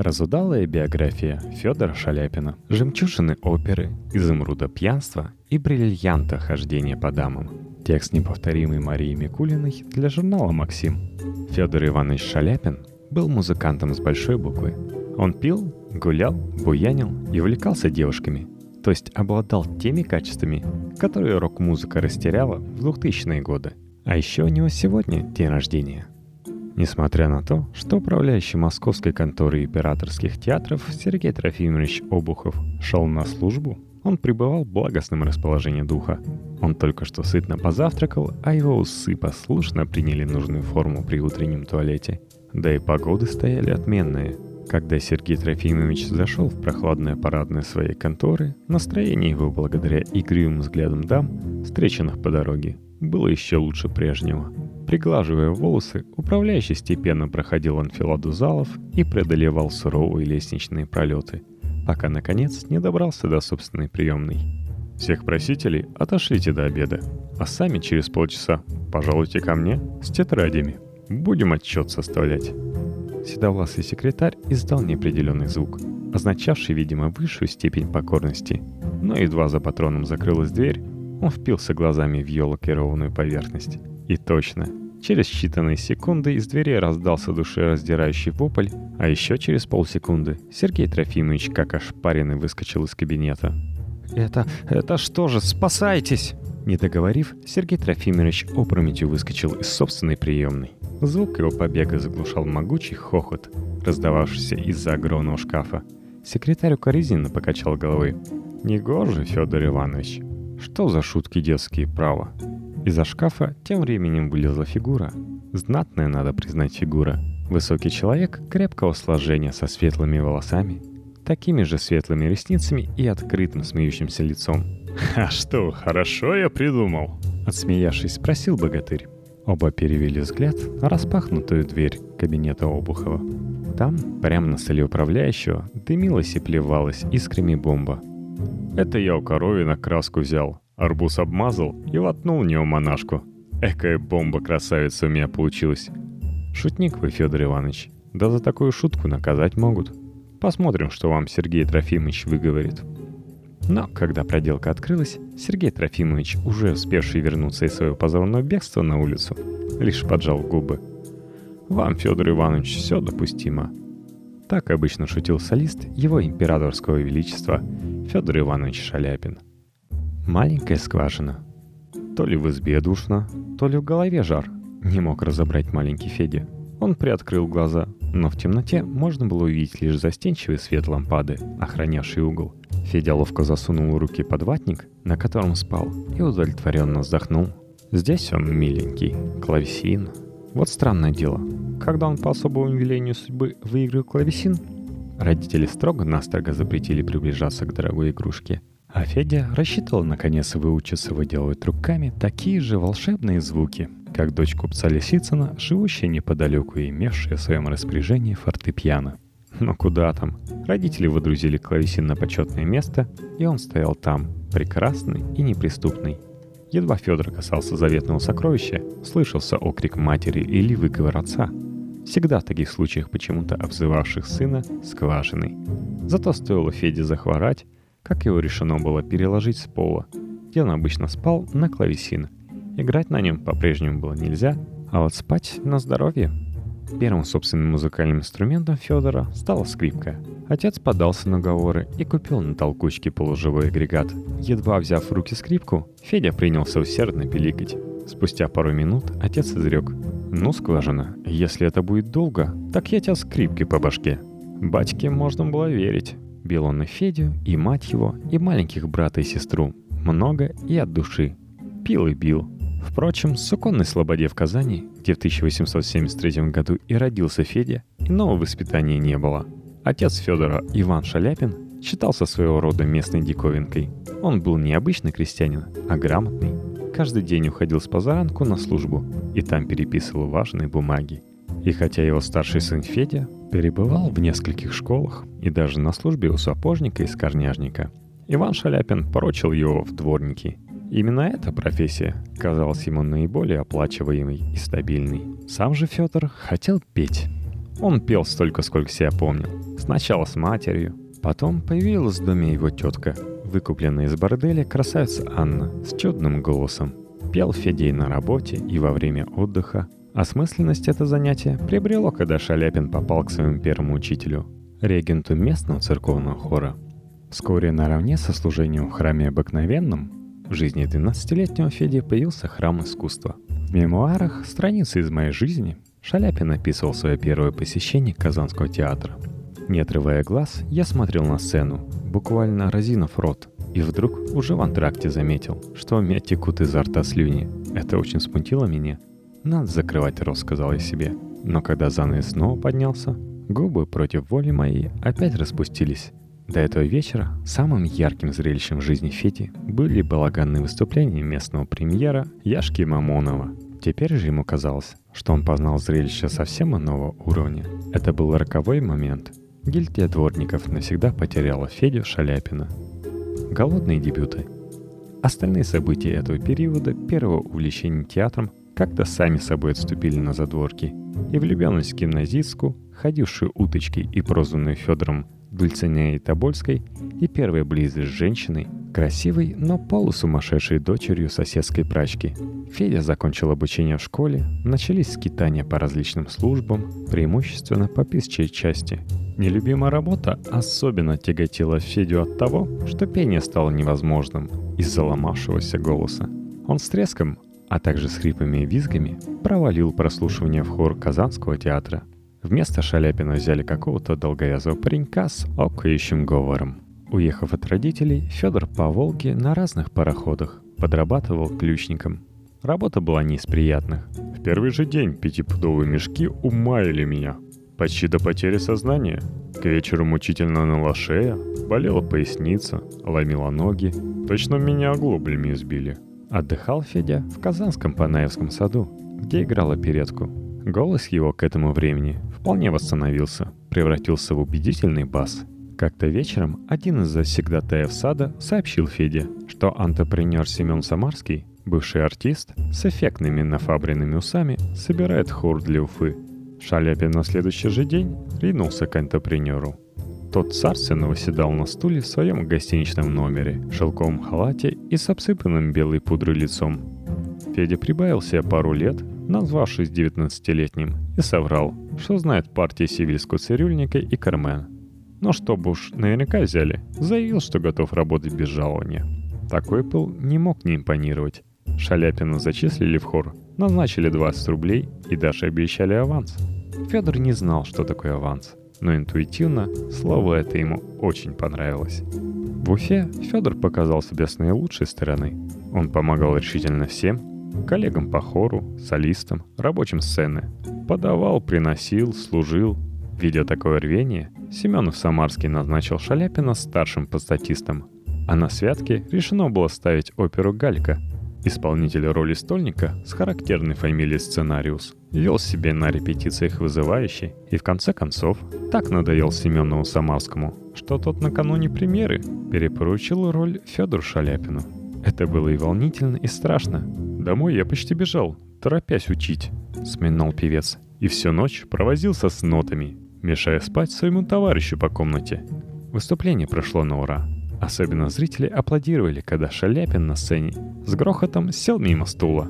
Разудалая биография Федора Шаляпина, жемчужины оперы, изумруда пьянства и бриллианта хождения по дамам. Текст неповторимый Марии Микулиной для журнала «Максим». Федор Иванович Шаляпин был музыкантом с большой буквы. Он пил, гулял, буянил и увлекался девушками, то есть обладал теми качествами, которые рок-музыка растеряла в 2000-е годы. А еще у него сегодня день рождения. Несмотря на то, что управляющий московской конторой императорских театров Сергей Трофимович Обухов шел на службу, он пребывал в благостном расположении духа. Он только что сытно позавтракал, а его усы послушно приняли нужную форму при утреннем туалете. Да и погоды стояли отменные. Когда Сергей Трофимович зашел в прохладное парадное своей конторы, настроение его благодаря игривым взглядам дам, встреченных по дороге, было еще лучше прежнего. Приглаживая волосы, управляющий степенно проходил анфиладу залов и преодолевал суровые лестничные пролеты, пока, наконец, не добрался до собственной приемной. Всех просителей отошлите до обеда, а сами через полчаса пожалуйте ко мне с тетрадями. Будем отчет составлять. Седовласый секретарь издал неопределенный звук, означавший, видимо, высшую степень покорности. Но едва за патроном закрылась дверь, он впился глазами в ее поверхность. И точно, через считанные секунды из двери раздался душераздирающий вопль, а еще через полсекунды Сергей Трофимович, как ошпаренный, выскочил из кабинета. «Это... это что же, спасайтесь!» Не договорив, Сергей Трофимович опрометью выскочил из собственной приемной. Звук его побега заглушал могучий хохот, раздававшийся из-за огромного шкафа. Секретарь укоризненно покачал головой. «Негоже, Федор Иванович. Что за шутки детские, право? Из-за шкафа тем временем вылезла фигура. Знатная, надо признать, фигура. Высокий человек крепкого сложения со светлыми волосами, такими же светлыми ресницами и открытым смеющимся лицом. «А что, хорошо я придумал?» Отсмеявшись, спросил богатырь. Оба перевели взгляд на распахнутую дверь кабинета Обухова. Там, прямо на столе управляющего, дымилась и плевалась искрами бомба. «Это я у коровина краску взял», Арбуз обмазал и воткнул в него монашку. Экая бомба-красавица у меня получилась. Шутник вы, Федор Иванович. Да за такую шутку наказать могут. Посмотрим, что вам Сергей Трофимович выговорит. Но когда проделка открылась, Сергей Трофимович, уже успевший вернуться из своего позорного бегства на улицу, лишь поджал губы. «Вам, Федор Иванович, все допустимо». Так обычно шутил солист его императорского величества Федор Иванович Шаляпин – Маленькая скважина. То ли в избе душно, то ли в голове жар. Не мог разобрать маленький Федя. Он приоткрыл глаза, но в темноте можно было увидеть лишь застенчивый свет лампады, охранявший угол. Федя ловко засунул руки под ватник, на котором спал, и удовлетворенно вздохнул. Здесь он миленький, клавесин. Вот странное дело. Когда он по особому велению судьбы выиграл клавесин, родители строго-настрого запретили приближаться к дорогой игрушке – а Федя рассчитывал наконец выучиться выделывать руками такие же волшебные звуки, как дочь купца Лисицына, живущая неподалеку и имевшая в своем распоряжении фортепиано. Но куда там? Родители выдрузили клавесин на почетное место, и он стоял там, прекрасный и неприступный. Едва Федор касался заветного сокровища, слышался окрик матери или выговор отца. Всегда в таких случаях почему-то обзывавших сына скважиной. Зато стоило Феде захворать, как его решено было переложить с пола, где он обычно спал, на клавесин. Играть на нем по-прежнему было нельзя, а вот спать на здоровье. Первым собственным музыкальным инструментом Федора стала скрипка. Отец подался на уговоры и купил на толкучке полуживой агрегат. Едва взяв в руки скрипку, Федя принялся усердно пиликать. Спустя пару минут отец изрек. «Ну, скважина, если это будет долго, так я тебя скрипки по башке». Батьке можно было верить. Бил он и Федю, и мать его, и маленьких брата и сестру. Много и от души. Пил и бил. Впрочем, в суконной слободе в Казани, где в 1873 году и родился Федя, иного воспитания не было. Отец Федора, Иван Шаляпин, считался своего рода местной диковинкой. Он был не обычный крестьянин, а грамотный. Каждый день уходил с позаранку на службу и там переписывал важные бумаги. И хотя его старший сын Федя Перебывал в нескольких школах и даже на службе у сапожника и скорняжника. Иван Шаляпин порочил его в дворники. Именно эта профессия казалась ему наиболее оплачиваемой и стабильной. Сам же Федор хотел петь. Он пел столько, сколько себя помнил. Сначала с матерью, потом появилась в доме его тетка, выкупленная из борделя красавица Анна с чудным голосом. Пел Федей на работе и во время отдыха. Осмысленность это занятие приобрело, когда Шаляпин попал к своему первому учителю, регенту местного церковного хора. Вскоре наравне со служением в храме обыкновенном в жизни 12-летнего Феди появился храм искусства. В мемуарах «Страницы из моей жизни» Шаляпин описывал свое первое посещение Казанского театра. Не отрывая глаз, я смотрел на сцену, буквально разинув рот, и вдруг уже в антракте заметил, что у меня текут изо рта слюни. Это очень смутило меня. «Надо закрывать рот», — сказал я себе. Но когда занавес снова поднялся, губы против воли моей опять распустились, до этого вечера самым ярким зрелищем в жизни Фети были балаганные выступления местного премьера Яшки Мамонова. Теперь же ему казалось, что он познал зрелище совсем иного уровня. Это был роковой момент. Гильдия дворников навсегда потеряла Федю Шаляпина. Голодные дебюты. Остальные события этого периода первого увлечения театром как-то сами собой отступили на задворки, и влюбленность в гимназистку, ходившую уточки и прозванную Федором Дульцинеей Тобольской и первая близость с женщиной, красивой, но полусумасшедшей дочерью соседской прачки. Федя закончил обучение в школе, начались скитания по различным службам, преимущественно по писчей части. Нелюбимая работа особенно тяготила Федю от того, что пение стало невозможным из-за ломавшегося голоса. Он с треском, а также с хрипами и визгами провалил прослушивание в хор Казанского театра – Вместо Шаляпина взяли какого-то долговязого паренька с окающим говором. Уехав от родителей, Федор по Волге на разных пароходах подрабатывал ключником. Работа была не из приятных. В первый же день пятипудовые мешки умаяли меня. Почти до потери сознания. К вечеру мучительно ныла шея, болела поясница, ломила ноги. Точно меня оглоблями избили. Отдыхал Федя в Казанском Панаевском саду, где играл оперетку. Голос его к этому времени вполне восстановился, превратился в убедительный бас. Как-то вечером один из завсегдатаев сада сообщил Феде, что антрепренер Семен Самарский, бывший артист, с эффектными нафабренными усами собирает хор для Уфы. Шаляпин на следующий же день ринулся к антрепренеру. Тот царственно восседал на стуле в своем гостиничном номере, в шелковом халате и с обсыпанным белой пудрой лицом. Федя прибавил себе пару лет, назвавшись 19-летним, и соврал, что знает партии Сивильского цирюльника и Кармен. Но чтобы уж наверняка взяли, заявил, что готов работать без жалования. Такой пыл не мог не импонировать. Шаляпина зачислили в хор, назначили 20 рублей и даже обещали аванс. Федор не знал, что такое аванс, но интуитивно слово это ему очень понравилось. В Уфе Федор показал себя с наилучшей стороны. Он помогал решительно всем, коллегам по хору, солистам, рабочим сцены. Подавал, приносил, служил. Видя такое рвение, Семенов Самарский назначил Шаляпина старшим подстатистом. А на святке решено было ставить оперу «Галька». Исполнитель роли стольника с характерной фамилией Сценариус вел себе на репетициях вызывающий и в конце концов так надоел Семенову Самарскому, что тот накануне премьеры перепоручил роль Федору Шаляпину. Это было и волнительно, и страшно, Домой я почти бежал, торопясь учить, сминал певец. И всю ночь провозился с нотами, мешая спать своему товарищу по комнате. Выступление прошло на ура. Особенно зрители аплодировали, когда Шаляпин на сцене с грохотом сел мимо стула.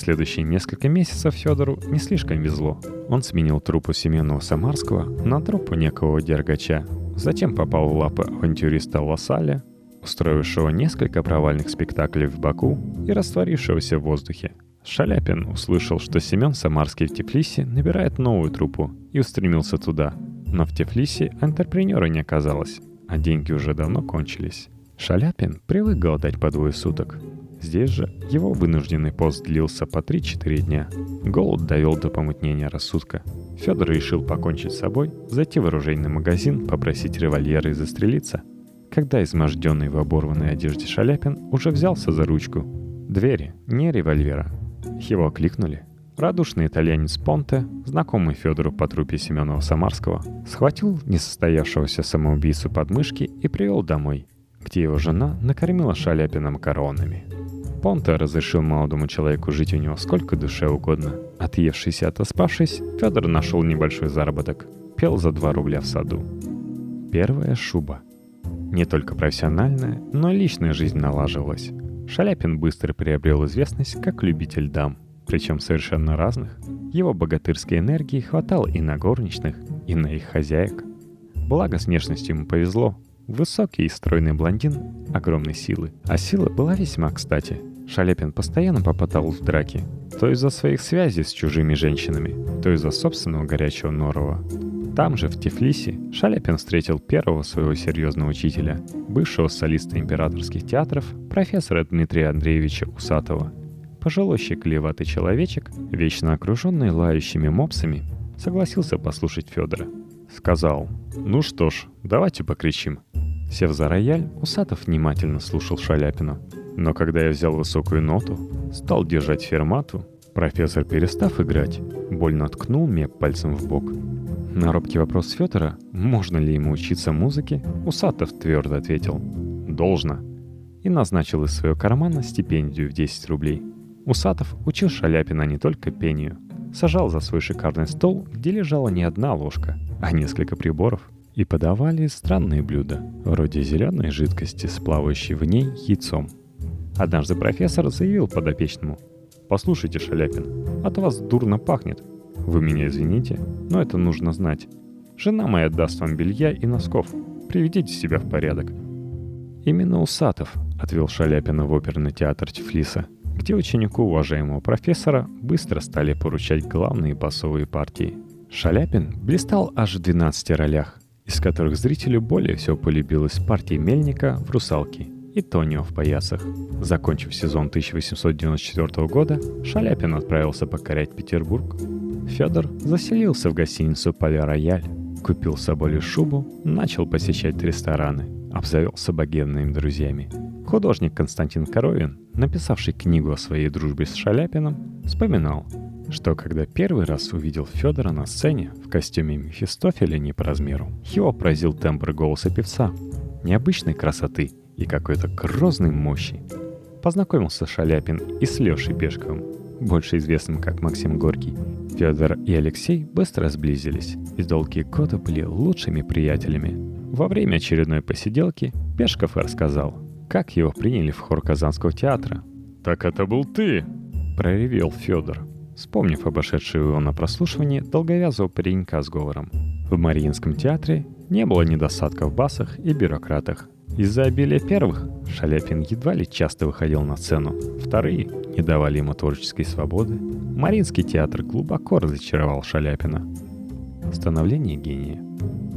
Следующие несколько месяцев Федору не слишком везло. Он сменил труппу Семенова Самарского на труппу некого Дергача. Затем попал в лапы авантюриста Лосаля, устроившего несколько провальных спектаклей в Баку и растворившегося в воздухе. Шаляпин услышал, что Семен Самарский в Тифлисе набирает новую труппу и устремился туда. Но в Тифлисе антрепренера не оказалось, а деньги уже давно кончились. Шаляпин привык голодать по двое суток. Здесь же его вынужденный пост длился по 3-4 дня. Голод довел до помутнения рассудка. Федор решил покончить с собой, зайти в оружейный магазин, попросить револьвера и застрелиться – когда изможденный в оборванной одежде Шаляпин уже взялся за ручку. Двери, не револьвера. Его кликнули. Радушный итальянец Понте, знакомый Федору по трупе Семенова Самарского, схватил несостоявшегося самоубийцу под мышки и привел домой, где его жена накормила Шаляпина макаронами. Понта разрешил молодому человеку жить у него сколько душе угодно. Отъевшись и отоспавшись, Федор нашел небольшой заработок. Пел за 2 рубля в саду. Первая шуба. Не только профессиональная, но и личная жизнь налаживалась. Шаляпин быстро приобрел известность как любитель дам, причем совершенно разных. Его богатырской энергии хватало и на горничных, и на их хозяек. Благо с внешностью ему повезло. Высокий и стройный блондин огромной силы. А сила была весьма кстати. Шаляпин постоянно попадал в драки. То из-за своих связей с чужими женщинами, то из-за собственного горячего норова. Там же, в Тифлисе, Шаляпин встретил первого своего серьезного учителя, бывшего солиста императорских театров, профессора Дмитрия Андреевича Усатова. Пожилой щекливатый человечек, вечно окруженный лающими мопсами, согласился послушать Федора. Сказал, «Ну что ж, давайте покричим». Сев за рояль, Усатов внимательно слушал Шаляпина. Но когда я взял высокую ноту, стал держать фермату, профессор, перестав играть, больно ткнул мне пальцем в бок. На робкий вопрос Федора, можно ли ему учиться музыке, Усатов твердо ответил «Должно» и назначил из своего кармана стипендию в 10 рублей. Усатов учил Шаляпина не только пению, сажал за свой шикарный стол, где лежала не одна ложка, а несколько приборов, и подавали странные блюда, вроде зеленой жидкости с плавающей в ней яйцом. Однажды профессор заявил подопечному «Послушайте, Шаляпин, от вас дурно пахнет, вы меня извините, но это нужно знать. Жена моя даст вам белья и носков. Приведите себя в порядок. Именно Усатов отвел Шаляпина в оперный театр Тифлиса, где ученику уважаемого профессора быстро стали поручать главные басовые партии. Шаляпин блистал аж в 12 ролях, из которых зрителю более всего полюбилась партия Мельника в «Русалке» и Тонио в «Поясах». Закончив сезон 1894 года, Шаляпин отправился покорять Петербург, Федор заселился в гостиницу «Поле-Рояль», купил соболью шубу, начал посещать рестораны, обзавелся богемными друзьями. Художник Константин Коровин, написавший книгу о своей дружбе с Шаляпиным, вспоминал, что когда первый раз увидел Федора на сцене в костюме Мефистофеля не по размеру, его поразил тембр голоса певца, необычной красоты и какой-то грозной мощи. Познакомился Шаляпин и с Лешей Пешковым, больше известным как Максим Горький. Федор и Алексей быстро сблизились и долгие годы были лучшими приятелями. Во время очередной посиделки Пешков рассказал, как его приняли в хор Казанского театра. «Так это был ты!» – проревел Федор, вспомнив обошедшего его на прослушивание долговязого паренька с говором. В Мариинском театре не было недостатков в басах и бюрократах. Из-за обилия первых Шаляпин едва ли часто выходил на сцену. Вторые не давали ему творческой свободы. Мариинский театр глубоко разочаровал Шаляпина. Становление гения.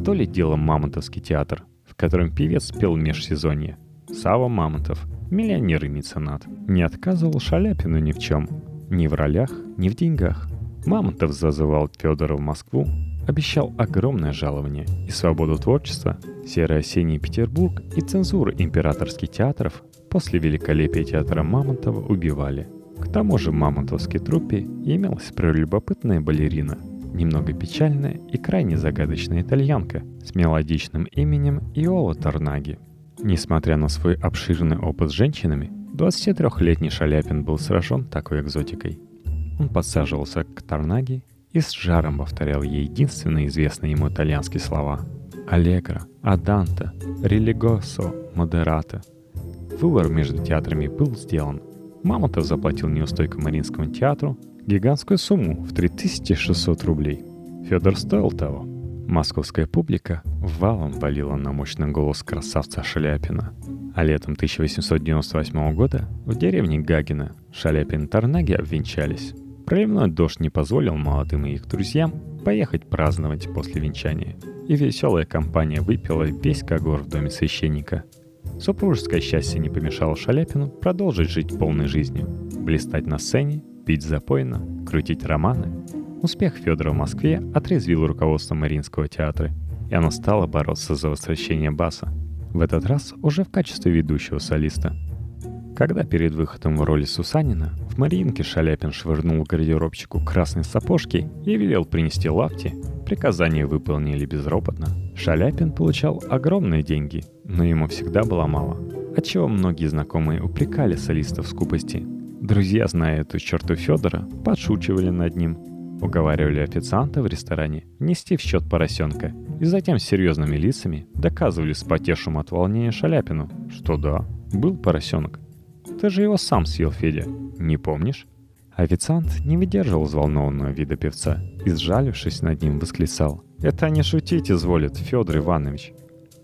То ли дело Мамонтовский театр, в котором певец пел межсезонье. Сава Мамонтов, миллионер и меценат, не отказывал Шаляпину ни в чем. Ни в ролях, ни в деньгах. Мамонтов зазывал Федора в Москву, обещал огромное жалование и свободу творчества, серый осенний Петербург и цензуру императорских театров после великолепия театра Мамонтова убивали. К тому же в мамонтовской труппе имелась прелюбопытная балерина, немного печальная и крайне загадочная итальянка с мелодичным именем Иола Торнаги. Несмотря на свой обширный опыт с женщинами, 23-летний Шаляпин был сражен такой экзотикой. Он подсаживался к Торнаге и с жаром повторял ей единственные известные ему итальянские слова «Аллегро», «Аданте», «Религосо», «Модерато», Выбор между театрами был сделан. Мамонтов заплатил неустойку Мариинскому театру гигантскую сумму в 3600 рублей. Федор стоил того. Московская публика валом валила на мощный голос красавца Шаляпина. А летом 1898 года в деревне Гагина Шаляпин и Тарнаги обвенчались. Проливной дождь не позволил молодым и их друзьям поехать праздновать после венчания. И веселая компания выпила весь когор в доме священника – Супружеское счастье не помешало Шаляпину продолжить жить полной жизнью. Блистать на сцене, пить запойно, крутить романы. Успех Федора в Москве отрезвил руководство Мариинского театра, и оно стало бороться за возвращение баса. В этот раз уже в качестве ведущего солиста. Когда перед выходом в роли Сусанина в Мариинке Шаляпин швырнул гардеробщику красные сапожки и велел принести лапти, приказания выполнили безропотно. Шаляпин получал огромные деньги, но ему всегда было мало. отчего многие знакомые упрекали солиста в скупости. Друзья, зная эту черту Федора, подшучивали над ним, уговаривали официанта в ресторане нести в счет поросенка и затем с серьезными лицами доказывали спотевшему от волнения Шаляпину, что да, был поросенок. Ты же его сам съел, Федя, не помнишь? Официант не выдерживал взволнованного вида певца и, сжалившись над ним, восклицал. «Это не шутить изволит, Федор Иванович.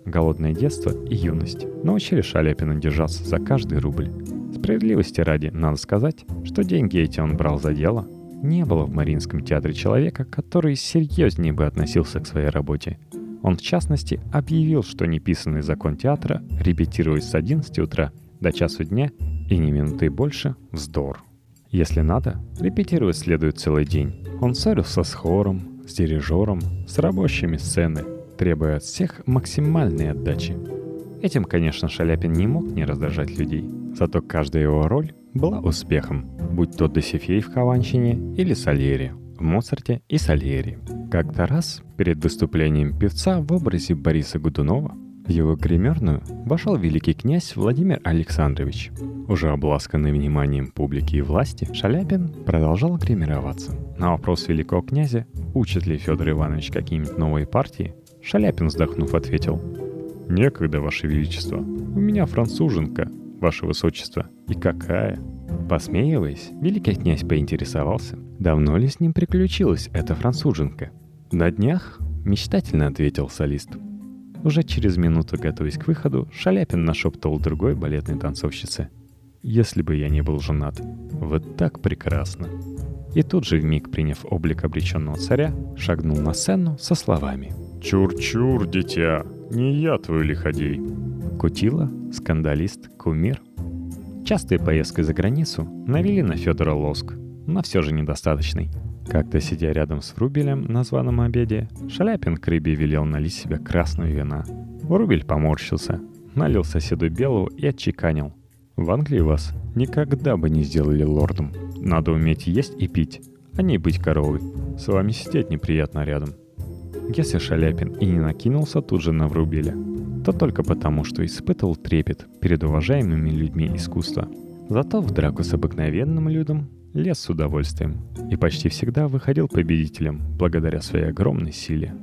Голодное детство и юность научили Шаляпина держаться за каждый рубль. Справедливости ради, надо сказать, что деньги эти он брал за дело. Не было в Мариинском театре человека, который серьезнее бы относился к своей работе. Он, в частности, объявил, что неписанный закон театра репетировать с 11 утра до часу дня и ни минуты больше – вздор. Если надо, репетировать следует целый день. Он ссорился с хором, с дирижером, с рабочими сцены, требуя от всех максимальной отдачи. Этим, конечно, Шаляпин не мог не раздражать людей. Зато каждая его роль была успехом, будь то Досифей в Хованщине или Сальери, в Моцарте и Сальери. Как-то раз, перед выступлением певца в образе Бориса Годунова, в его гримерную вошел великий князь Владимир Александрович. Уже обласканный вниманием публики и власти, Шаляпин продолжал гримироваться. На вопрос великого князя, учит ли Федор Иванович какие-нибудь новые партии, Шаляпин, вздохнув, ответил «Некогда, Ваше Величество. У меня француженка, Ваше Высочество. И какая?» Посмеиваясь, великий князь поинтересовался, давно ли с ним приключилась эта француженка. «На днях?» — мечтательно ответил солист — уже через минуту, готовясь к выходу, Шаляпин нашептывал другой балетной танцовщице. «Если бы я не был женат, вот так прекрасно!» И тут же, вмиг приняв облик обреченного царя, шагнул на сцену со словами «Чур-чур, дитя, не я твой лиходей!» Кутила, скандалист, кумир. Частая поездка за границу навели на Федора лоск, но все же недостаточный – как-то сидя рядом с Врубелем на званом обеде, Шаляпин к рыбе велел налить себе красного вина. Врубель поморщился, налил соседу белого и отчеканил. «В Англии вас никогда бы не сделали лордом. Надо уметь есть и пить, а не быть коровой. С вами сидеть неприятно рядом». Если Шаляпин и не накинулся тут же на Врубеля, то только потому, что испытывал трепет перед уважаемыми людьми искусства. Зато в драку с обыкновенным людом лез с удовольствием и почти всегда выходил победителем благодаря своей огромной силе.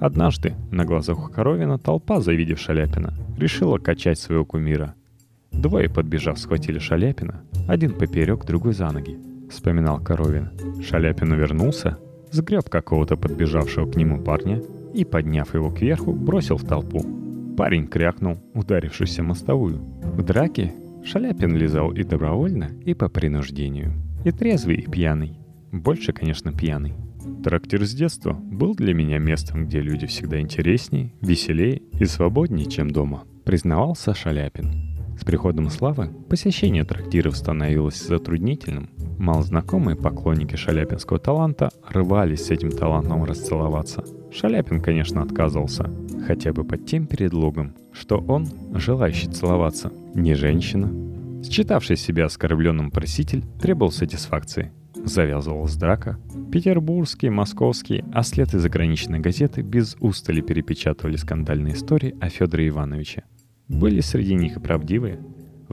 Однажды на глазах у Коровина толпа, завидев Шаляпина, решила качать своего кумира. Двое, подбежав, схватили Шаляпина, один поперек, другой за ноги. Вспоминал Коровин. Шаляпин увернулся, сгреб какого-то подбежавшего к нему парня и, подняв его кверху, бросил в толпу. Парень крякнул, ударившись о мостовую. В драке Шаляпин лизал и добровольно, и по принуждению. И трезвый, и пьяный. Больше, конечно, пьяный. Трактир с детства был для меня местом, где люди всегда интереснее, веселее и свободнее, чем дома, признавался Шаляпин. С приходом славы посещение трактиров становилось затруднительным. Малознакомые поклонники шаляпинского таланта рвались с этим талантом расцеловаться. Шаляпин, конечно, отказывался, хотя бы под тем предлогом, что он желающий целоваться, не женщина. Считавший себя оскорбленным проситель требовал сатисфакции. Завязывалась драка. Петербургские, московские, а след из заграничной газеты без устали перепечатывали скандальные истории о Федоре Ивановиче. Были среди них и правдивые.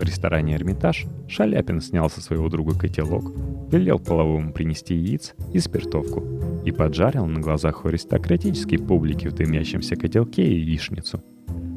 В ресторане «Эрмитаж» Шаляпин снял со своего друга котелок, велел половому принести яиц и спиртовку и поджарил на глазах у аристократической публики в дымящемся котелке яичницу.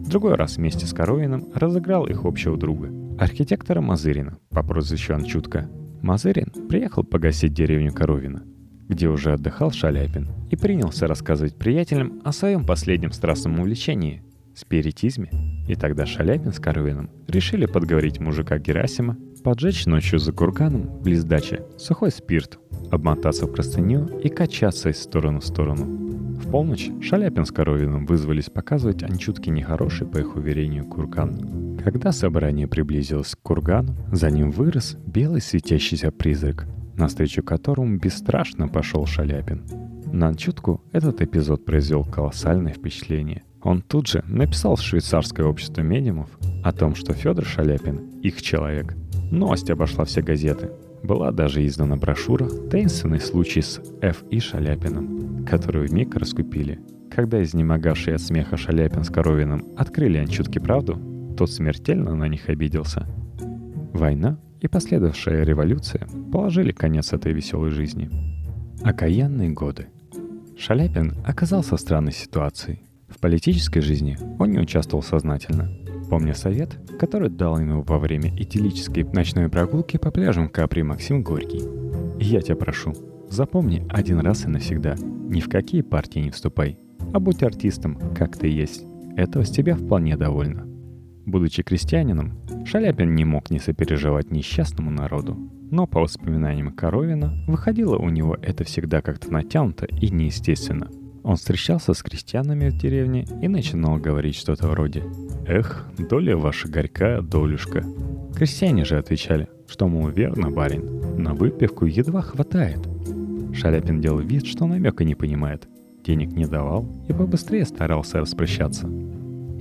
Другой раз вместе с Коровиным разыграл их общего друга, архитектора Мазырина по прозвищу Анчутка. Мазырин приехал погасить деревню Коровина, где уже отдыхал Шаляпин, и принялся рассказывать приятелям о своем последнем страстном увлечении – спиритизме. И тогда Шаляпин с Коровиным решили подговорить мужика Герасима поджечь ночью за курганом близ дачи сухой спирт, обмотаться в простыню и качаться из стороны в сторону. В полночь Шаляпин с Коровиным вызвались показывать Анчутке нехороший, по их уверению, курган. Когда собрание приблизилось к кургану, за ним вырос белый светящийся призрак, навстречу которому бесстрашно пошел Шаляпин. На Анчутку этот эпизод произвел колоссальное впечатление – он тут же написал в швейцарское общество медиумов о том, что Федор Шаляпин – их человек. Новость обошла все газеты. Была даже издана брошюра «Таинственный случай с Ф. И. Шаляпиным», которую вмиг раскупили. Когда изнемогавшие от смеха Шаляпин с Коровиным открыли Анчутке правду, тот смертельно на них обиделся. Война и последовавшая революция положили конец этой веселой жизни. Окаянные годы. Шаляпин оказался в странной ситуации. В политической жизни он не участвовал сознательно. Помня совет, который дал ему во время идиллической ночной прогулки по пляжам Капри Максим Горький. я тебя прошу, запомни один раз и навсегда, ни в какие партии не вступай, а будь артистом, как ты есть. Этого с тебя вполне довольно. Будучи крестьянином, Шаляпин не мог не сопереживать несчастному народу. Но по воспоминаниям Коровина, выходило у него это всегда как-то натянуто и неестественно. Он встречался с крестьянами в деревне и начинал говорить что-то вроде «Эх, доля ваша горькая долюшка». Крестьяне же отвечали, что, мол, верно, барин, на выпивку едва хватает. Шаляпин делал вид, что намека не понимает, денег не давал и побыстрее старался распрощаться –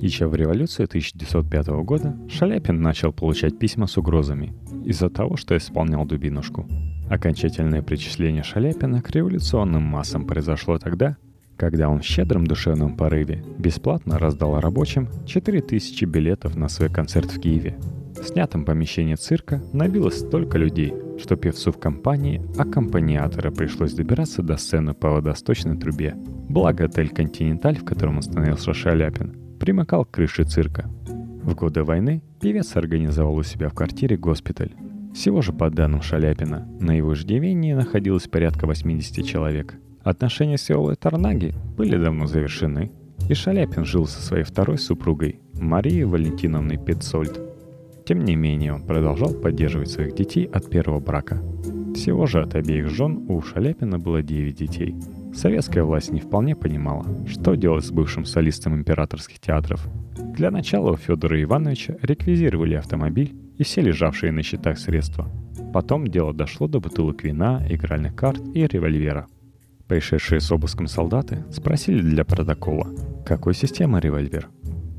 еще в революцию 1905 года Шаляпин начал получать письма с угрозами из-за того, что исполнял дубинушку. Окончательное причисление Шаляпина к революционным массам произошло тогда, когда он в щедром душевном порыве бесплатно раздал рабочим 4000 билетов на свой концерт в Киеве. В снятом помещении цирка набилось столько людей, что певцу в компании аккомпаниатора пришлось добираться до сцены по водосточной трубе. Благо отель «Континенталь», в котором остановился Шаляпин, примыкал к крыше цирка. В годы войны певец организовал у себя в квартире госпиталь. Всего же, по данным Шаляпина, на его иждивении находилось порядка 80 человек. Отношения с Иолой Тарнаги были давно завершены, и Шаляпин жил со своей второй супругой, Марией Валентиновной Петцольд. Тем не менее, он продолжал поддерживать своих детей от первого брака. Всего же от обеих жен у Шаляпина было 9 детей – Советская власть не вполне понимала, что делать с бывшим солистом императорских театров. Для начала у Федора Ивановича реквизировали автомобиль и все лежавшие на счетах средства. Потом дело дошло до бутылок вина, игральных карт и револьвера. Пришедшие с обыском солдаты спросили для протокола, какой системы револьвер.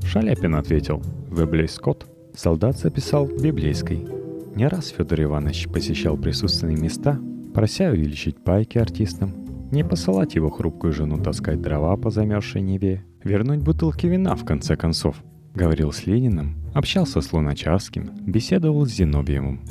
Шаляпин ответил «Веблей Скотт». Солдат записал «Библейской». Не раз Федор Иванович посещал присутственные места, прося увеличить пайки артистам – не посылать его хрупкую жену таскать дрова по замерзшей Неве. Вернуть бутылки вина, в конце концов. Говорил с Лениным, общался с Луначарским, беседовал с Зиновьевым.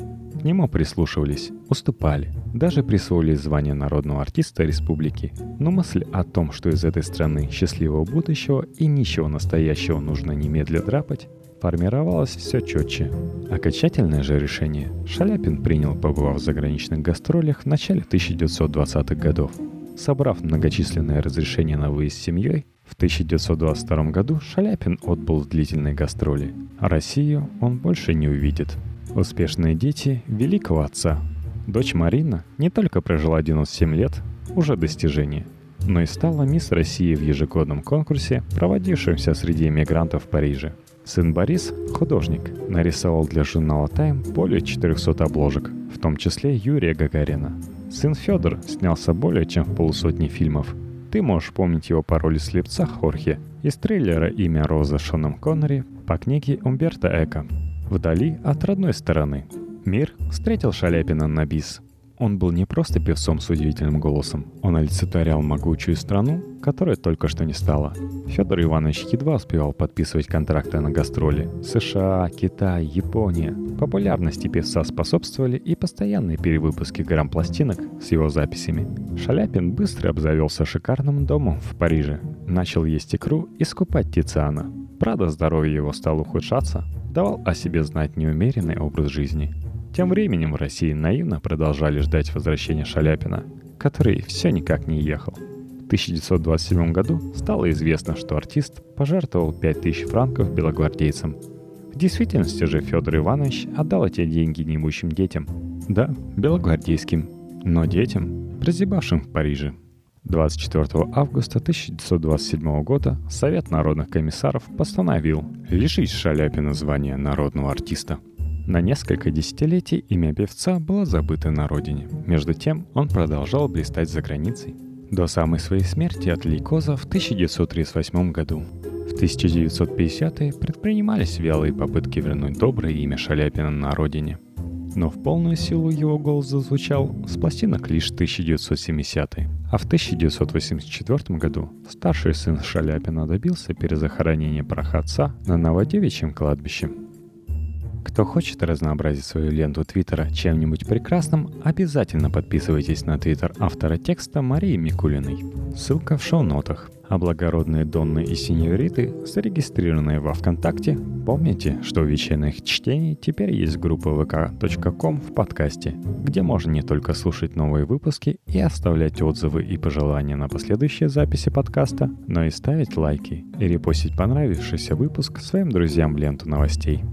Нему прислушивались, уступали, даже присвоили звание народного артиста республики. Но мысль о том, что из этой страны счастливого будущего и ничего настоящего нужно немедля драпать, формировалась все четче. Окончательное же решение Шаляпин принял, побывав в заграничных гастролях в начале 1920-х годов. Собрав многочисленные разрешения на выезд с семьей, в 1922 году Шаляпин отбыл в длительной гастроли, Россию он больше не увидит. Успешные дети великого отца. Дочь Марина не только прожила 97 лет, уже достижение, но и стала мисс России в ежегодном конкурсе, проводившемся среди эмигрантов в Париже. Сын Борис, художник, нарисовал для журнала Time более 400 обложек, в том числе Юрия Гагарина – Сын Федор снялся более чем в полусотни фильмов. Ты можешь помнить его по роли слепца Хорхе из трейлера «Имя Роза» Шоном Коннери по книге Умберто Эко «Вдали от родной стороны». Мир встретил Шаляпина на бис. Он был не просто певцом с удивительным голосом, он олицетворял могучую страну, которая только что не стала. Федор Иванович едва успевал подписывать контракты на гастроли. США, Китай, Япония. Популярности певца способствовали и постоянные перевыпуски грамм-пластинок с его записями. Шаляпин быстро обзавелся шикарным домом в Париже. Начал есть икру и скупать Тициана. Правда, здоровье его стало ухудшаться, давал о себе знать неумеренный образ жизни – тем временем в России наивно продолжали ждать возвращения Шаляпина, который все никак не ехал. В 1927 году стало известно, что артист пожертвовал 5000 франков белогвардейцам. В действительности же Федор Иванович отдал эти деньги неимущим детям. Да, белогвардейским, но детям, прозябавшим в Париже. 24 августа 1927 года Совет народных комиссаров постановил лишить Шаляпина звания народного артиста – на несколько десятилетий имя певца было забыто на родине. Между тем, он продолжал блистать за границей. До самой своей смерти от лейкоза в 1938 году. В 1950-е предпринимались вялые попытки вернуть доброе имя Шаляпина на родине. но в полную силу его голос зазвучал с пластинок лишь 1970 А в 1984 году старший сын Шаляпина добился перезахоронения праха отца на Новодевичьем кладбище. Кто хочет разнообразить свою ленту Твиттера чем-нибудь прекрасным, обязательно подписывайтесь на Твиттер автора текста Марии Микулиной. Ссылка в шоу-нотах. А благородные Донны и Синьориты, зарегистрированные во ВКонтакте, помните, что у вечерних чтений теперь есть группа vk.com в подкасте, где можно не только слушать новые выпуски и оставлять отзывы и пожелания на последующие записи подкаста, но и ставить лайки и репостить понравившийся выпуск своим друзьям в ленту новостей.